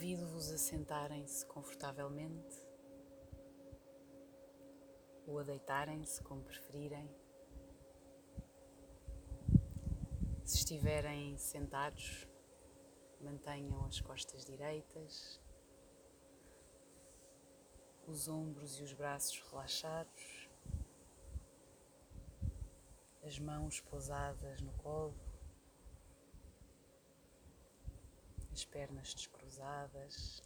Convido-vos a sentarem-se confortavelmente ou a deitarem-se, como preferirem. Se estiverem sentados, mantenham as costas direitas, os ombros e os braços relaxados, as mãos pousadas no colo, as pernas descruzadas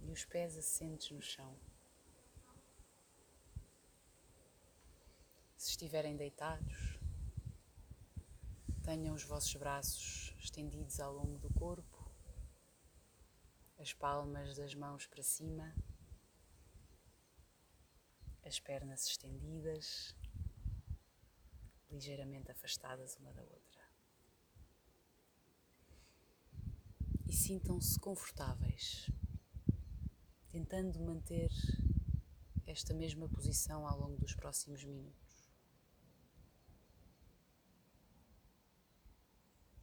e os pés assentes no chão. Se estiverem deitados, tenham os vossos braços estendidos ao longo do corpo, as palmas das mãos para cima, as pernas estendidas, ligeiramente afastadas uma da outra. E sintam-se confortáveis, tentando manter esta mesma posição ao longo dos próximos minutos.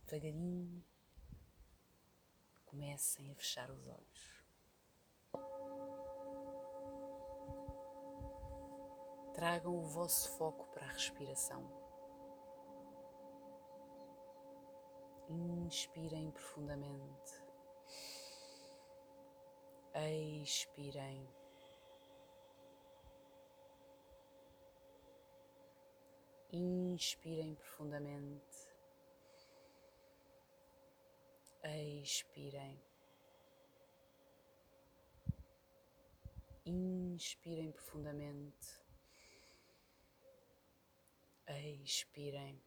devagarinho comecem a fechar os olhos. Tragam o vosso foco para a respiração. Inspirem profundamente. Expirem. Inspirem profundamente expirem. Inspirem profundamente. Expirem.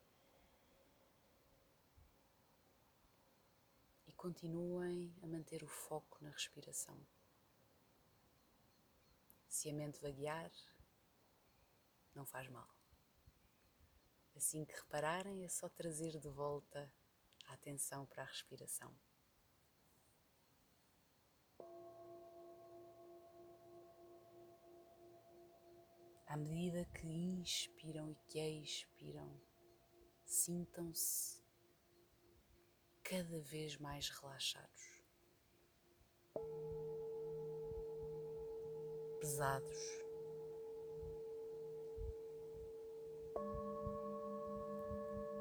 Continuem a manter o foco na respiração. Se a mente vaguear, não faz mal. Assim que repararem, é só trazer de volta a atenção para a respiração. À medida que inspiram e que expiram, sintam-se cada vez mais relaxados, pesados.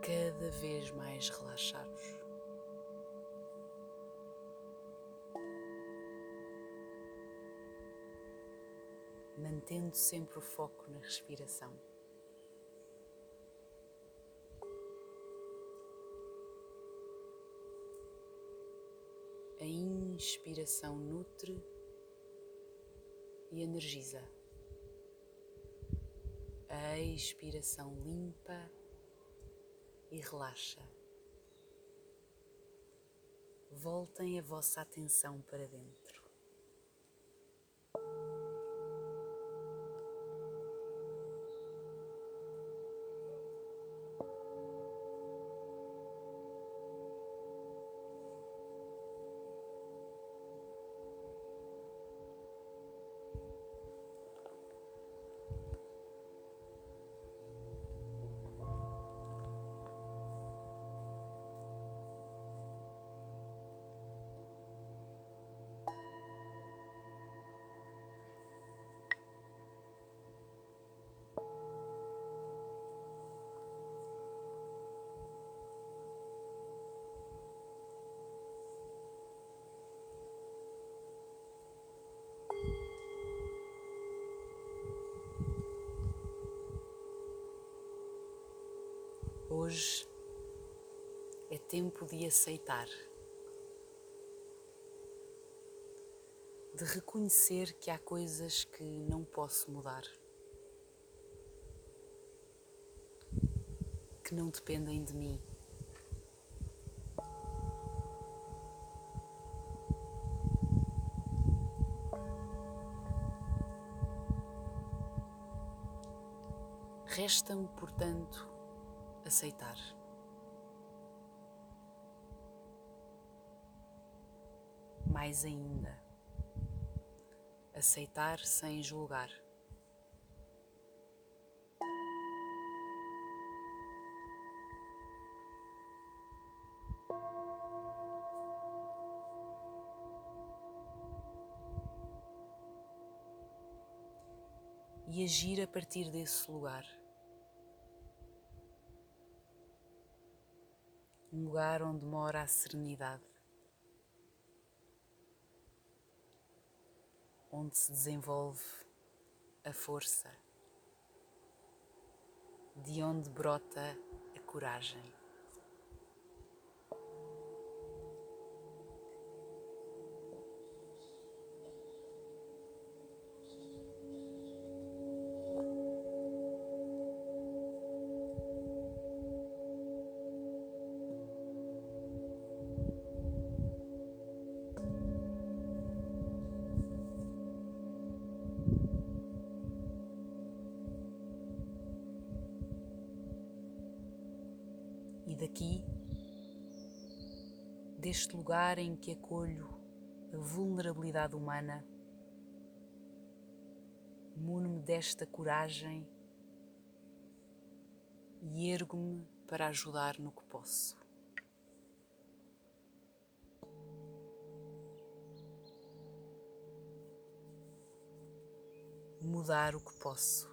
Cada vez mais relaxados. mantendo sempre o foco na respiração. A inspiração nutre e energiza. A expiração limpa e relaxa. Voltem a vossa atenção para dentro. Hoje é tempo de aceitar, de reconhecer que há coisas que não posso mudar, que não dependem de mim. Resta-me, portanto, aceitar. Mais ainda, aceitar sem julgar. e agir a partir desse lugar. Um lugar onde mora a serenidade, onde se desenvolve a força, de onde brota a coragem. e daqui, deste lugar em que acolho a vulnerabilidade humana, muno-me desta coragem e ergo-me para ajudar no que posso. Mudar o que posso.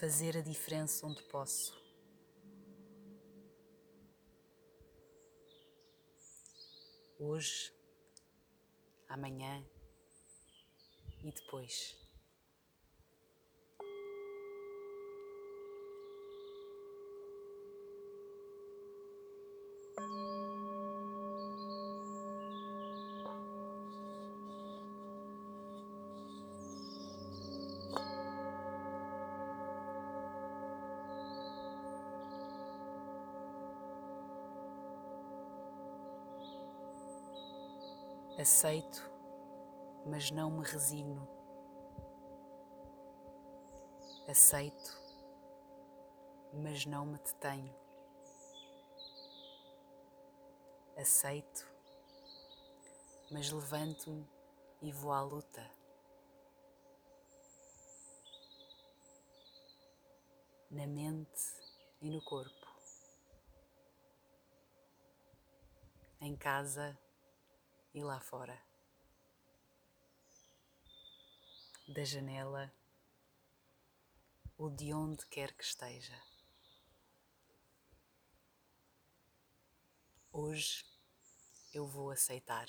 Fazer a diferença onde posso. Hoje, amanhã e depois. Aceito, mas não me resigno. Aceito, mas não me detenho. Aceito, mas levanto-me e vou à luta. Na mente e no corpo. Em casa e lá fora. Da janela ou de onde quer que esteja. Hoje eu vou aceitar.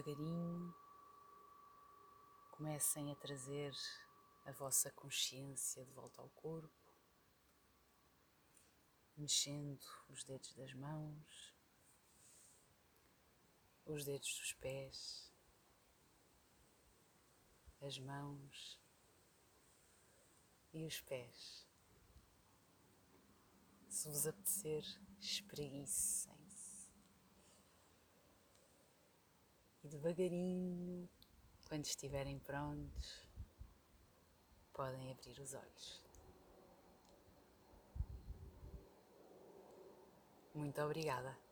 devagarinho comecem a trazer a vossa consciência de volta ao corpo, mexendo os dedos das mãos, os dedos dos pés, as mãos e os pés. Se vos apetecer, espreguicem-se. E devagarinho, quando estiverem prontos, podem abrir os olhos. Muito obrigada.